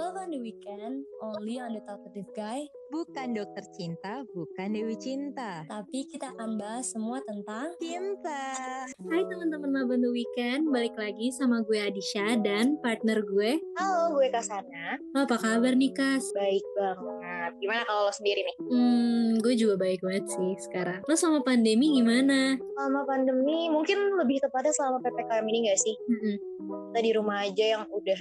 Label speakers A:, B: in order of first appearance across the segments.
A: Love on the Weekend, only on the talkative guy.
B: Bukan dokter cinta, bukan Dewi Cinta.
A: Tapi kita akan bahas semua tentang
B: Cinta.
A: Hai teman-teman Love on the Weekend, balik lagi sama gue Adisha dan partner gue.
C: Halo, gue Kasana.
A: Lo apa kabar nih Kas?
C: Baik banget. Gimana kalau lo sendiri nih?
A: Hmm, gue juga baik banget sih sekarang. Lo sama pandemi gimana?
C: Selama pandemi, mungkin lebih tepatnya selama PPKM ini gak sih?
A: Mm-mm.
C: Kita di rumah aja yang udah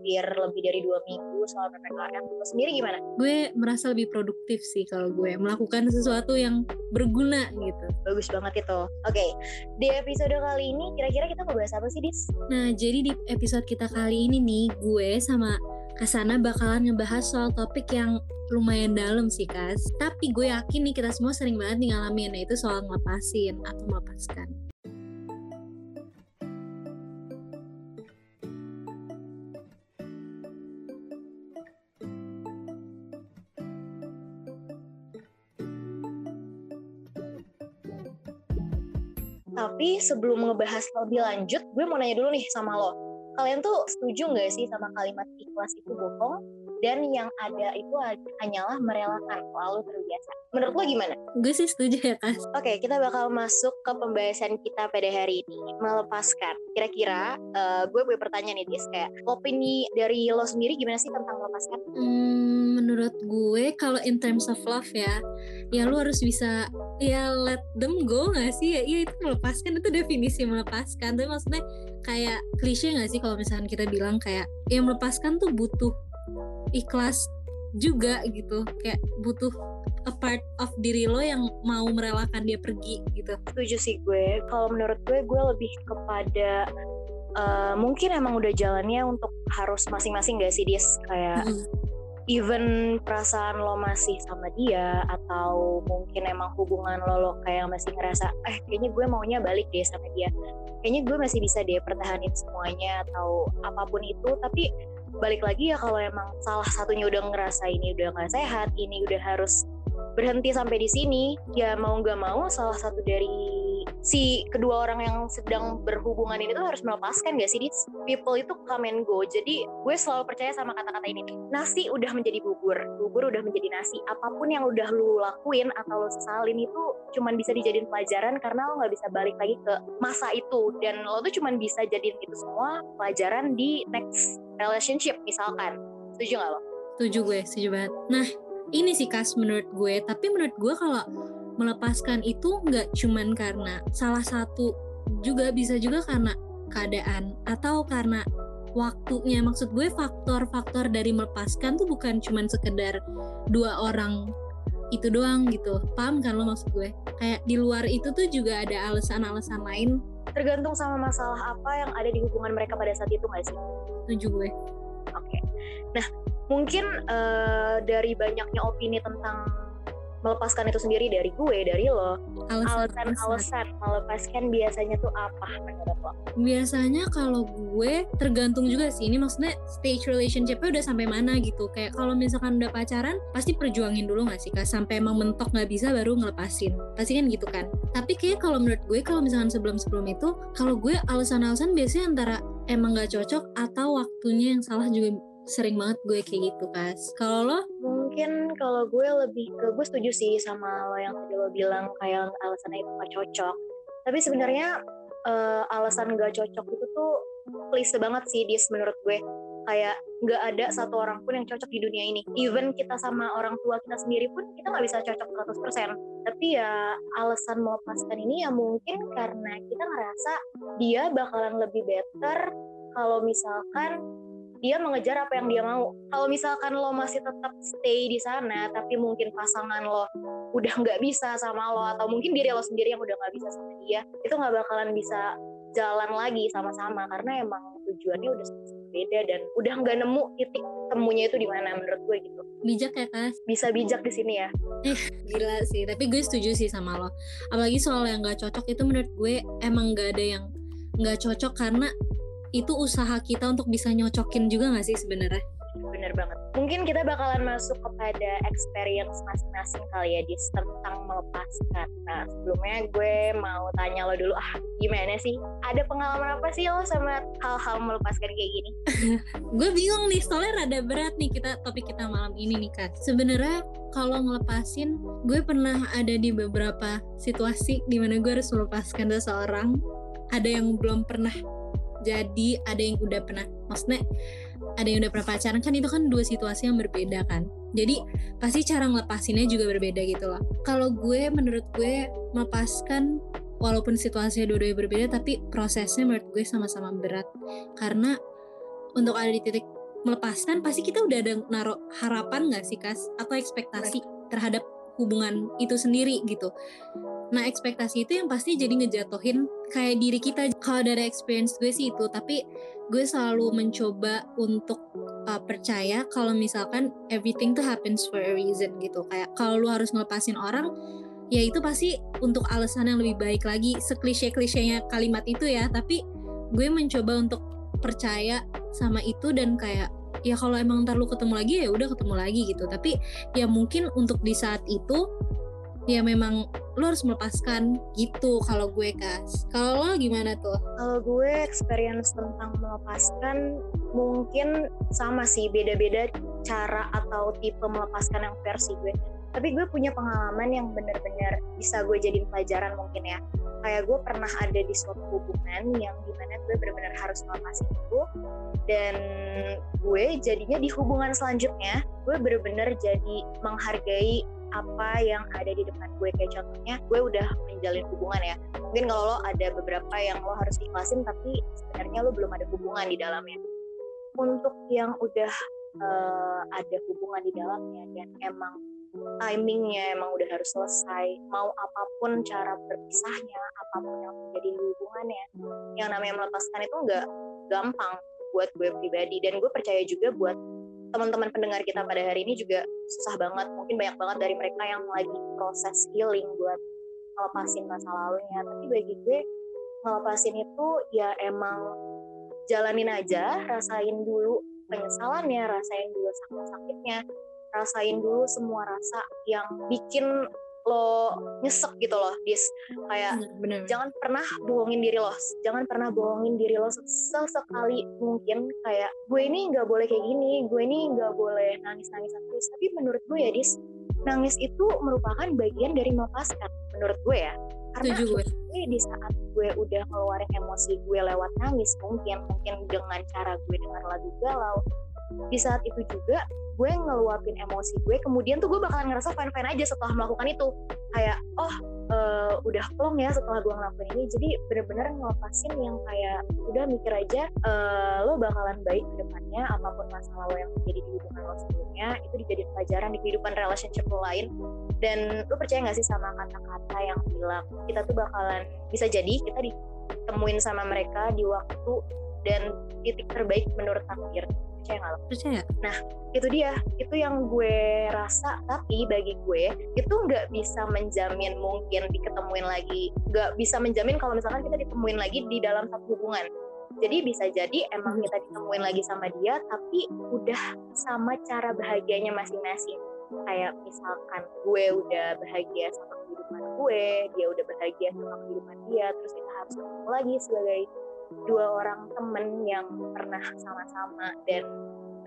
C: hampir lebih dari dua minggu selama PPKM. Lo sendiri gimana?
A: Gue merasa lebih produktif sih kalau gue melakukan sesuatu yang berguna gitu.
C: Bagus banget itu. Oke, di episode kali ini kira-kira kita mau bahas apa sih, Dis?
A: Nah, jadi di episode kita kali ini nih, gue sama Kasana bakalan ngebahas soal topik yang lumayan dalam sih, Kas. Tapi gue yakin nih kita semua sering banget nih ngalamin, yaitu soal ngelepasin atau melepaskan.
C: Tapi sebelum ngebahas lebih lanjut, gue mau nanya dulu nih sama lo. Kalian tuh setuju nggak sih sama kalimat ikhlas itu bohong? Dan yang ada itu hanyalah merelakan lalu terbiasa. Menurut lo gimana?
A: Gue sih setuju ya, Kas.
C: Oke, kita bakal masuk ke pembahasan kita pada hari ini. Melepaskan. Kira-kira eh, gue punya pertanyaan nih, Dis. Kayak opini dari lo sendiri gimana sih tentang melepaskan?
A: Hmm, menurut gue kalau in terms of love ya, ya lu harus bisa ya let them go gak sih? Ya, iya itu melepaskan itu definisi melepaskan. Tapi maksudnya kayak klise gak sih kalau misalkan kita bilang kayak yang melepaskan tuh butuh ikhlas juga gitu. Kayak butuh a part of diri lo yang mau merelakan dia pergi gitu.
C: Setuju sih gue. Kalau menurut gue, gue lebih kepada eh, mungkin emang udah jalannya untuk harus masing-masing gak sih, Dis? Kayak
A: Mm.
C: Even perasaan lo masih sama dia atau mungkin emang hubungan lo lo kayak masih ngerasa eh kayaknya gue maunya balik deh sama dia. Kayaknya gue masih bisa deh pertahanin semuanya atau apa pun itu. Tapi balik lagi ya kalau emang salah satunya udah ngerasa ini udah nggak sehat ini udah harus berhenti sampai di sini ya mau nggak mau salah satu dari si kedua orang yang sedang berhubungan ini tuh harus melepaskan gak sih? People itu come and go. Jadi gue selalu percaya sama kata-kata ini. Nasi udah menjadi bubur. Bubur udah menjadi nasi. Apa pun yang udah lu lakuin atau lu sesalin itu Cuman bisa dijadiin pelajaran Karena lo gak bisa balik lagi ke masa itu. Dan lo tuh cuman bisa jadiin itu semua pelajaran di next relationship misalkan. Setuju gak lo?
A: Setuju gue, setuju banget. Nah, ini sih Kas menurut gue, tapi menurut gue kalau melepaskan itu nggak cuman karena salah satu juga bisa juga karena keadaan atau karena waktunya. Maksud gue faktor-faktor dari melepaskan tuh bukan cuman sekedar dua orang itu doang gitu. Paham kan lo maksud gue? Kayak di luar itu tuh juga ada alasan-alasan lain.
C: Tergantung sama masalah apa yang ada di hubungan mereka pada saat itu gak sih?
A: Setuju gue.
C: Oke. Nah, mungkin eh, dari banyaknya opini tentang melepaskan itu sendiri dari gue, dari lo,
A: Alasan-alasan.
C: melepaskan biasanya tuh apa menurut lo?
A: biasanya kalau gue tergantung juga sih ini maksudnya stage relationshipnya udah sampai mana gitu. Kayak kalau misalkan udah pacaran pasti perjuangin dulu gak sih kak? Sampai emang mentok nggak bisa baru ngelepasin. Pasti kan gitu kan? Tapi kayak kalau menurut gue kalau misalkan sebelum sebelum itu kalau gue alasan-alasan biasanya antara emang gak cocok atau waktunya yang salah juga sering banget gue kayak gitu kas kalau lo
C: Mungkin kalau gue lebih ke gue setuju sih sama lo yang tadi lo bilang kayak alasannya itu gak cocok. Tapi sebenarnya eh, alasan gak cocok itu tuh please banget sih dis menurut gue. Kayak nggak ada satu orang pun yang cocok di dunia ini. Even kita sama orang tua kita sendiri pun kita nggak bisa cocok 100%. Tapi ya alasan melepaskan ini ya mungkin karena kita ngerasa dia bakalan lebih better kalau misalkan dia mengejar apa yang dia mau. Kalau misalkan lo masih tetap stay di sana, tapi mungkin pasangan lo udah nggak bisa sama lo, atau mungkin diri lo sendiri yang udah nggak bisa sama dia, itu nggak bakalan bisa jalan lagi sama-sama karena emang tujuannya udah beda dan udah nggak nemu titik temunya itu di mana menurut gue gitu.
A: bijak ya kas
C: Bisa bijak di sini ya.
A: Gila sih, tapi gue setuju sih sama lo. Apalagi soal yang gak cocok itu menurut gue emang gak ada yang gak cocok karena itu usaha kita untuk bisa nyocokin juga gak sih sebenarnya?
C: bener banget. Mungkin kita bakalan masuk kepada experience masing-masing kali ya di tentang melepaskan. Nah sebelumnya gue mau tanya lo dulu, ah gimana sih? Ada pengalaman apa sih lo sama hal-hal melepaskan kayak gini?
A: gue bingung nih, soalnya rada berat nih kita topik kita malam ini nih kak. Sebenarnya kalau ngelepasin, gue pernah ada di beberapa situasi di mana gue harus melepaskan seseorang. Ada yang belum pernah jadi, ada yang udah pernah. Maksudnya ada yang udah pernah pacaran kan itu kan dua situasi yang berbeda kan. Jadi pasti cara ngelepasinnya juga berbeda gitu loh. Kalau gue menurut gue melepaskan walaupun situasinya dua-duanya berbeda tapi prosesnya menurut gue sama-sama berat. Karena untuk ada di titik melepaskan pasti kita udah ada naruh harapan nggak sih kas? Atau ekspektasi terhadap hubungan itu sendiri gitu Nah ekspektasi itu yang pasti jadi ngejatuhin kayak diri kita. Kalau dari experience gue sih itu, tapi gue selalu mencoba untuk uh, percaya kalau misalkan everything tuh happens for a reason gitu. Kayak kalau lu harus ngelepasin orang, ya itu pasti untuk alasan yang lebih baik lagi. Seklise-klisenya kalimat itu ya, tapi gue mencoba untuk percaya sama itu dan kayak ya kalau emang ntar lu ketemu lagi ya udah ketemu lagi gitu. Tapi ya mungkin untuk di saat itu ya memang lo harus melepaskan gitu kalau gue kas. Kalau lo gimana tuh?
C: Kalau gue experience tentang melepaskan mungkin sama sih beda-beda cara atau tipe melepaskan yang versi gue. Tapi gue punya pengalaman yang benar-benar bisa gue jadiin pelajaran mungkin ya kayak gue pernah ada di suatu hubungan yang di mana gue benar-benar harus melepasin itu. Dan gue jadinya di hubungan selanjutnya gue benar-benar jadi menghargai apa yang ada di depan gue. Kayak contohnya gue udah menjalin hubungan ya. Mungkin kalau lo ada beberapa yang lo harus ikhlasin tapi sebenarnya lo belum ada hubungan di dalamnya. Untuk yang udah uh, ada hubungan di dalamnya dan emang timingnya emang udah harus selesai. Mau apa pun cara berpisahnya apa pun yang menjadi hubungannya yang namanya melepaskan itu nggak gampang buat gue pribadi. Dan gue percaya juga buat teman-teman pendengar kita pada hari ini juga susah banget. Mungkin banyak banget dari mereka yang lagi proses healing buat ngelepasin masa lalunya. Tapi bagi gue ngelepasin itu ya emang jalanin aja rasain dulu penyesalannya rasain dulu sakit-sakitnya rasain dulu semua rasa yang bikin lo nyesek gitu loh dis kayak bener, bener. jangan pernah bohongin diri lo jangan pernah bohongin diri lo sesekali mungkin kayak gue ini nggak boleh kayak gini gue ini nggak boleh nangis nangis terus tapi menurut gue ya dis nangis itu merupakan bagian dari melepaskan menurut gue ya karena gue. di saat gue udah ngeluarin emosi gue lewat nangis mungkin mungkin dengan cara gue dengan lagu galau di saat itu juga gue ngeluapin emosi gue kemudian tuh gue bakalan ngerasa fine fine aja setelah melakukan itu. Kayak oh uh, udah plong ya setelah gue ngelakuin ini. Jadi bener-bener ngelepasin yang kayak udah mikir aja uh, lo bakalan baik ke depannya apa pun masalah lo yang terjadi di hubungan lo sebelumnya itu dijadiin pelajaran di kehidupan relationship lo lain. Dan lo percaya gak sih sama kata-kata yang bilang kita tuh bakalan bisa jadi kita ditemuin sama mereka di waktu dan titik terbaik menurut takdir percaya nggak lo?
A: Percaya.
C: Nah itu dia, itu yang gue rasa. Tapi bagi gue itu nggak bisa menjamin mungkin diketemuin lagi, nggak bisa menjamin kalau misalkan kita ditemuin lagi di dalam satu hubungan. Jadi bisa jadi emang kita ditemuin lagi sama dia, tapi udah sama cara bahagianya masing-masing. Kayak misalkan gue udah bahagia sama kehidupan gue, dia udah bahagia sama kehidupan dia, terus kita harus ketemu lagi sebagai dua orang temen yang pernah sama-sama dan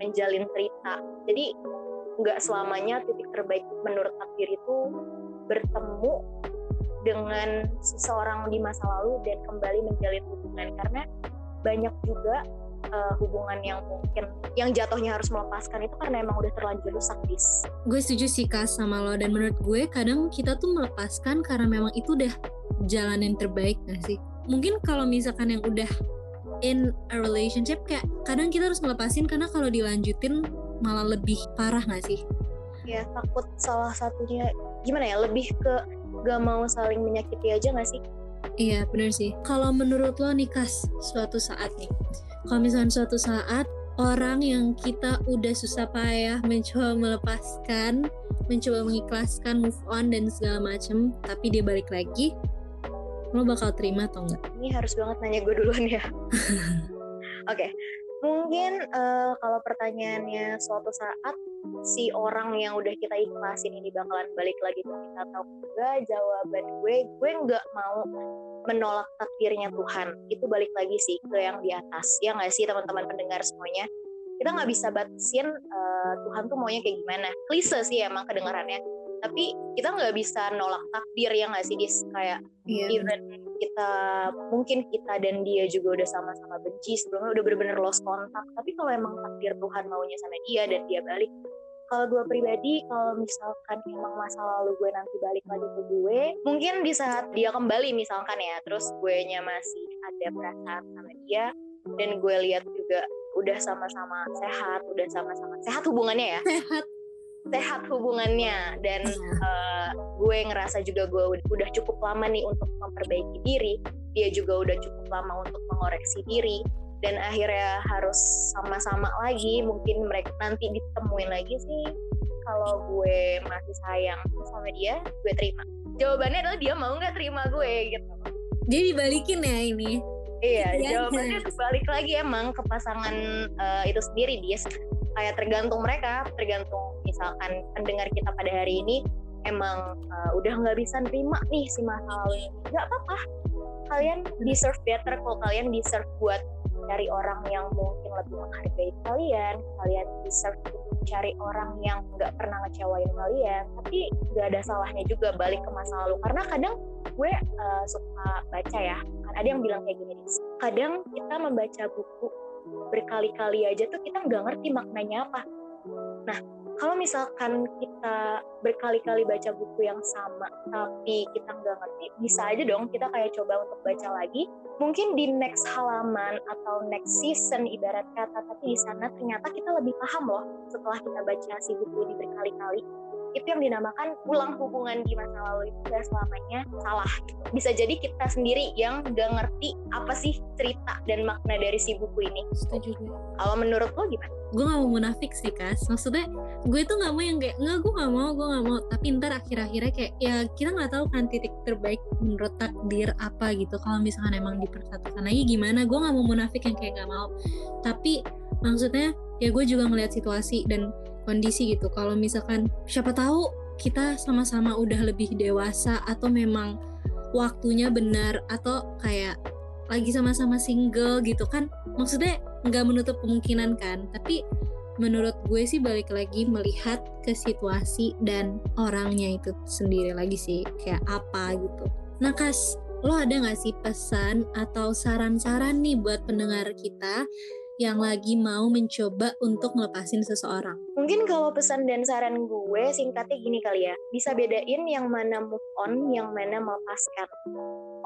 C: menjalin cerita. Jadi nggak selamanya titik terbaik menurut takdir itu bertemu dengan seseorang di masa lalu dan kembali menjalin hubungan karena banyak juga uh, hubungan yang mungkin yang jatuhnya harus melepaskan itu karena emang udah terlanjur rusak dis.
A: Gue setuju sih kas sama lo dan menurut gue kadang kita tuh melepaskan karena memang itu udah jalan yang terbaik gak sih? Mungkin kalau misalkan yang udah in a relationship kayak kadang kita harus ngelepasin karena kalau dilanjutin malah lebih parah gak sih?
C: Ya takut salah satunya gimana ya lebih ke gak mau saling menyakiti aja gak sih?
A: Iya bener sih. Kalau menurut lo nih Kas, suatu saat nih, kalau misalnya suatu saat orang yang kita udah susah payah mencoba melepaskan, mencoba mengikhlaskan, move on dan segala macem, tapi dia balik lagi, lo bakal terima atau enggak?
C: Ini harus banget nanya gue duluan ya. Oke, okay. mungkin uh, kalau pertanyaannya suatu saat si orang yang udah kita ikhlasin ini bakalan balik lagi ke kita atau enggak jawaban gue gue nggak mau menolak takdirnya Tuhan itu balik lagi sih ke yang di atas ya nggak sih teman-teman pendengar semuanya kita nggak bisa batasin uh, Tuhan tuh maunya kayak gimana klise sih emang kedengarannya tapi kita nggak bisa nolak takdir ya nggak sih dis? Kayak yeah. even kita mungkin kita dan dia juga udah sama-sama benci sebelumnya udah bener-bener lost kontak tapi kalau emang takdir Tuhan maunya sama dia dan dia balik kalau gue pribadi kalau misalkan emang masa lalu gue nanti balik lagi ke gue mungkin di saat dia kembali misalkan ya terus gue nya masih ada perasaan sama dia dan gue lihat juga udah sama-sama sehat udah sama-sama sehat hubungannya ya.
A: Sehat
C: sehat hubungannya. Dan uh, gue ngerasa juga gue udah cukup lama nih untuk memperbaiki diri. Dia juga udah cukup lama untuk mengoreksi diri. Dan akhirnya harus sama-sama lagi. Mungkin mereka nanti ditemuin lagi sih. Kalau gue masih sayang sama dia gue terima. Jawabannya adalah dia mau nggak terima gue gitu.
A: Dia dibalikin ya ini?
C: Iya ya, jawabannya balik lagi emang ke pasangan uh, itu sendiri dia kayak tergantung mereka tergantung misalkan pendengar kita pada hari ini emang uh, udah nggak bisa nerima nih si masa lalu nggak apa-apa. Kalian deserve better kalau kalian deserve buat cari orang yang mungkin lebih menghargai kalian. Kalian deserve cari orang yang nggak pernah ngecewain kalian. Tapi nggak ada salahnya juga balik ke masa lalu. Karena kadang gue uh, suka baca ya. Kan ada yang bilang kayak gini kadang kita membaca buku berkali-kali aja tuh kita nggak ngerti maknanya apa. Nah kalau misalkan kita berkali-kali baca buku yang sama tapi kita nggak ngerti bisa aja dong kita kayak coba untuk baca lagi. Mungkin di next halaman atau next season ibarat kata tapi di sana ternyata kita lebih paham loh setelah kita baca si buku ini berkali-kali itu yang dinamakan ulang hubungan di masa lalu itu gak selamanya salah gitu. Bisa jadi kita sendiri yang gak ngerti apa sih cerita dan makna dari si buku ini.
A: Setuju gue.
C: Kalau menurut lo gimana?
A: Gue gak mau munafik sih Kas. Maksudnya gue tuh gak mau yang kayak nggak gue gak mau gue gak mau. Tapi ntar akhir-akhirnya kayak ya kita gak tahu kan titik terbaik menurut takdir apa gitu. Kalau misalkan emang dipersatukan lagi gimana? Gue gak mau munafik yang kayak gak mau. Tapi maksudnya ya gue juga ngeliat situasi dan kondisi gitu. Kalau misalkan siapa tahu kita sama-sama udah lebih dewasa atau memang waktunya benar atau kayak lagi sama-sama single gitu kan maksudnya nggak menutup kemungkinan kan. Tapi menurut gue sih balik lagi melihat ke situasi dan orangnya itu sendiri lagi sih kayak apa gitu. Nah kas lo ada nggak sih pesan atau saran-saran nih buat pendengar kita yang lagi mau mencoba untuk ngelepasin seseorang?
C: Mungkin kalau pesan dan saran gue singkatnya gini kali ya, bisa bedain yang mana move on, yang mana melepaskan.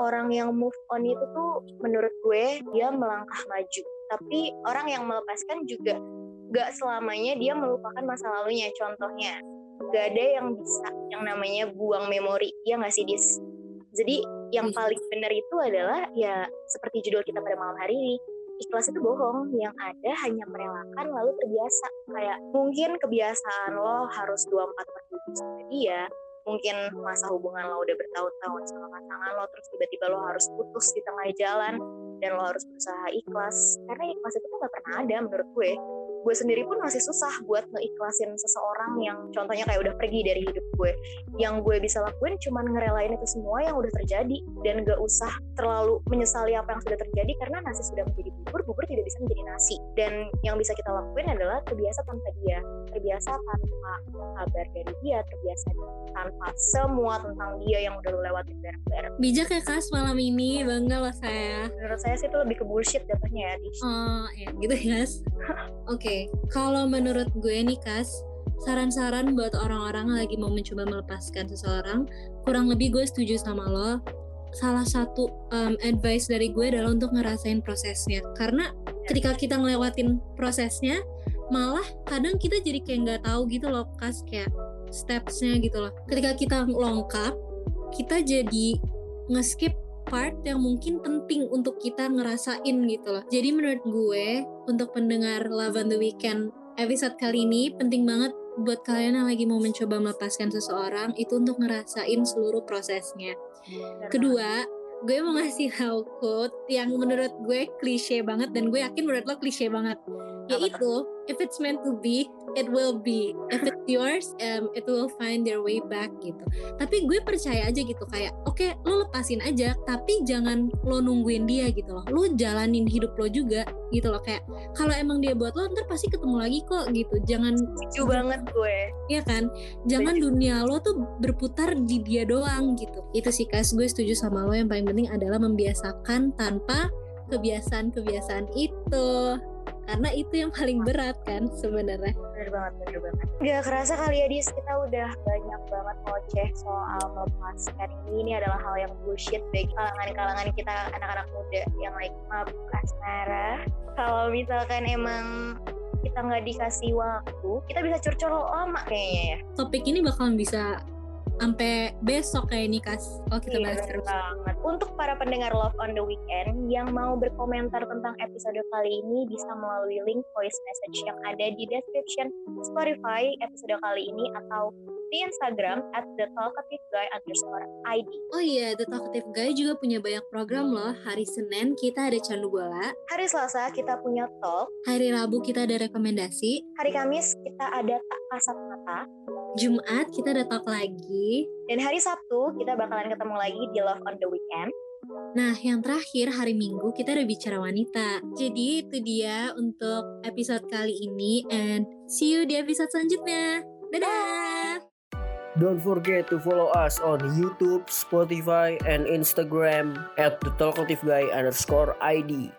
C: Orang yang move on itu tuh menurut gue dia melangkah maju, tapi orang yang melepaskan juga gak selamanya dia melupakan masa lalunya. Contohnya, gak ada yang bisa yang namanya buang memori, ya gak sih Dis? Jadi yang paling benar itu adalah ya seperti judul kita pada malam hari ini, ikhlas itu bohong yang ada hanya merelakan lalu terbiasa. Kayak mungkin kebiasaan lo harus 24 per 7 sama dia mungkin masa hubungan lo udah bertahun-tahun sama pasangan lo terus tiba-tiba lo harus putus di tengah jalan dan lo harus berusaha ikhlas. Karena ikhlas itu tuh gak pernah ada menurut gue gue sendiri pun masih susah buat ngeikhlasin seseorang yang contohnya kayak udah pergi dari hidup gue. Yang gue bisa lakuin cuman ngerelain itu semua yang udah terjadi. Dan gak usah terlalu menyesali apa yang sudah terjadi karena nasi sudah menjadi bubur bubur tidak bisa menjadi nasi. Dan yang bisa kita lakuin adalah terbiasa tanpa dia. Terbiasa tanpa kabar dari dia terbiasa tanpa semua tentang dia yang udah lo lewatin bareng-bareng.
A: Bijak ya kas malam ini. Bangga lah saya
C: menurut saya sih itu lebih ke bullshit jatuhnya ya
A: oh ya gitu ya oke okay. kalau menurut gue nih Kas, saran-saran buat orang-orang lagi mau mencoba melepaskan seseorang, kurang lebih gue setuju sama lo. Salah satu um, advice dari gue adalah untuk ngerasain prosesnya. Karena ketika kita ngelewatin prosesnya, malah kadang kita jadi kayak nggak tahu gitu loh, Kas, kayak stepsnya gitu loh. Ketika kita lengkap, kita jadi ngeskip part yang mungkin penting untuk kita ngerasain gitu loh. Jadi menurut gue untuk pendengar Love on the Weekend episode kali ini penting banget buat kalian yang lagi mau mencoba melepaskan seseorang itu untuk ngerasain seluruh prosesnya. Kedua, gue mau ngasih tahu quote yang menurut gue klise banget dan gue yakin menurut lo klise banget yaitu if it's meant to be it will be. If it's yours um, it will find their way back gitu. Tapi gue percaya aja gitu kayak oke okay, lo lepasin aja tapi jangan lo nungguin dia gitu loh. Lo jalanin hidup lo juga gitu loh kayak kalau emang dia buat lo ntar pasti ketemu lagi kok gitu. Jangan
C: setuju banget gue.
A: Iya kan? Jangan dunia lo tuh berputar di dia doang gitu. Itu sih kas. Gue setuju sama lo. Yang paling penting adalah membiasakan tanpa kebiasaan-kebiasaan itu karena itu yang paling berat kan sebenarnya.
C: Bener banget bener banget. Gak kerasa kali ya Dis kita udah banyak banget ngoceh soal melepaskan ini. Ini adalah hal yang bullshit bagi kalangan-kalangan kita anak-anak muda yang lagi mabuk asmara. Kalau misalkan emang kita nggak dikasih waktu kita bisa curcol lama kayaknya ya.
A: Topik ini bakalan bisa sampai besok kayak ini kas. Oh kita
C: Iya,
A: bahas terus.
C: banget. Untuk para pendengar Love on the Weekend yang mau berkomentar tentang episode kali ini bisa melalui link voice message yang ada di description Spotify episode kali ini atau di Instagram at the talkative guy underscore ID.
A: oh iya The Talkative Guy juga punya banyak program loh. Hari Senin kita ada candu bola.
C: Hari Selasa kita punya talk,
A: hari Rabu kita ada rekomendasi.
C: Hari Kamis kita ada tak kasat mata,
A: Jumat kita ada talk lagi
C: dan hari Sabtu kita bakalan ketemu lagi di Love on the Weekend.
A: Nah, yang terakhir hari Minggu kita ada bicara wanita. Jadi itu dia untuk episode kali ini and see you di episode selanjutnya. Dadah!
D: Don't forget to follow us on YouTube, Spotify, and Instagram at the Talkative Guy underscore ID.